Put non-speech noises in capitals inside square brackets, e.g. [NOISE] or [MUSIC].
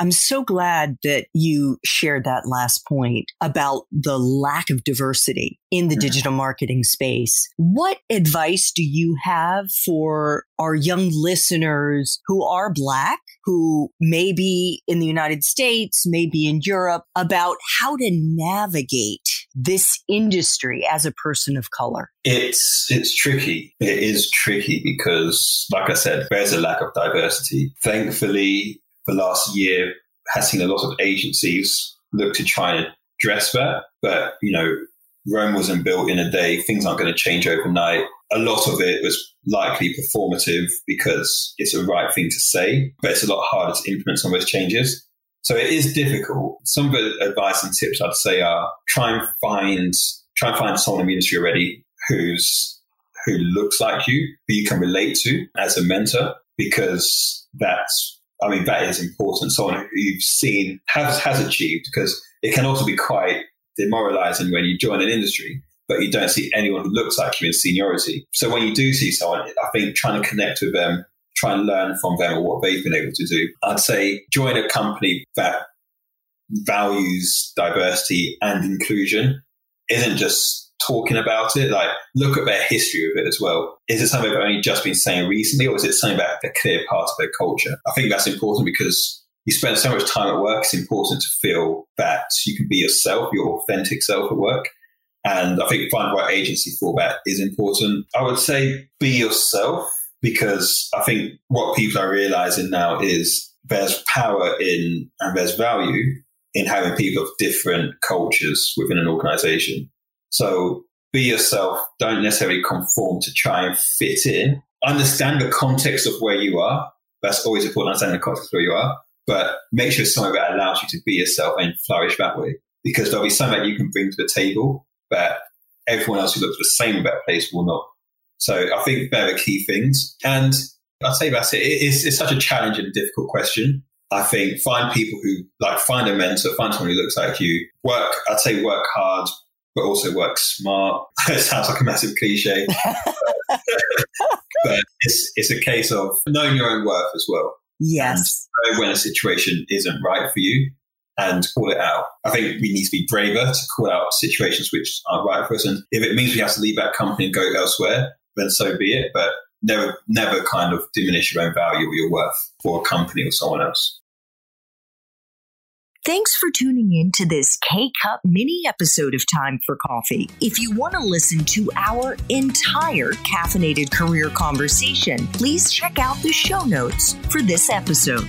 I'm so glad that you shared that last point about the lack of diversity in the mm-hmm. digital marketing space. What advice do you have for our young listeners who are Black, who may be in the United States, maybe in Europe, about how to navigate this industry as a person of color? It's it's tricky. It is tricky because, like I said, there's a lack of diversity. Thankfully, the last year has seen a lot of agencies look to try and address that. But, you know, Rome wasn't built in a day. Things aren't going to change overnight. A lot of it was likely performative because it's the right thing to say, but it's a lot harder to implement some of those changes. So it is difficult. Some of the advice and tips I'd say are try and find try and find someone in the industry already who's who looks like you, who you can relate to as a mentor, because that's I mean, that is important. Someone you've seen has, has achieved because it can also be quite demoralizing when you join an industry, but you don't see anyone who looks like you in seniority. So when you do see someone, I think trying to connect with them, try and learn from them or what they've been able to do. I'd say join a company that values diversity and inclusion isn't just talking about it? Like, look at their history of it as well. Is it something they've only just been saying recently, or is it something that a clear part of their culture? I think that's important because you spend so much time at work. It's important to feel that you can be yourself, your authentic self at work. And I think finding the right agency for that is important. I would say be yourself because I think what people are realizing now is there's power in and there's value in having people of different cultures within an organization. So be yourself. Don't necessarily conform to try and fit in. Understand the context of where you are. That's always important. Understand the context of where you are, but make sure it's somewhere that allows you to be yourself and flourish that way. Because there'll be something you can bring to the table that everyone else who looks the same in that place will not. So I think they're the key things. And I'd say that's it. It's, it's such a challenging difficult question. I think find people who like find a mentor, find someone who looks like you. Work, I'd say work hard, but also work smart. [LAUGHS] it sounds like a massive cliche, [LAUGHS] but it's it's a case of knowing your own worth as well. Yes, Know when a situation isn't right for you, and call it out. I think we need to be braver to call out situations which aren't right for us, and if it means we have to leave that company and go elsewhere, then so be it. But never, never kind of diminish your own value or your worth for a company or someone else. Thanks for tuning in to this K Cup mini episode of Time for Coffee. If you want to listen to our entire caffeinated career conversation, please check out the show notes for this episode.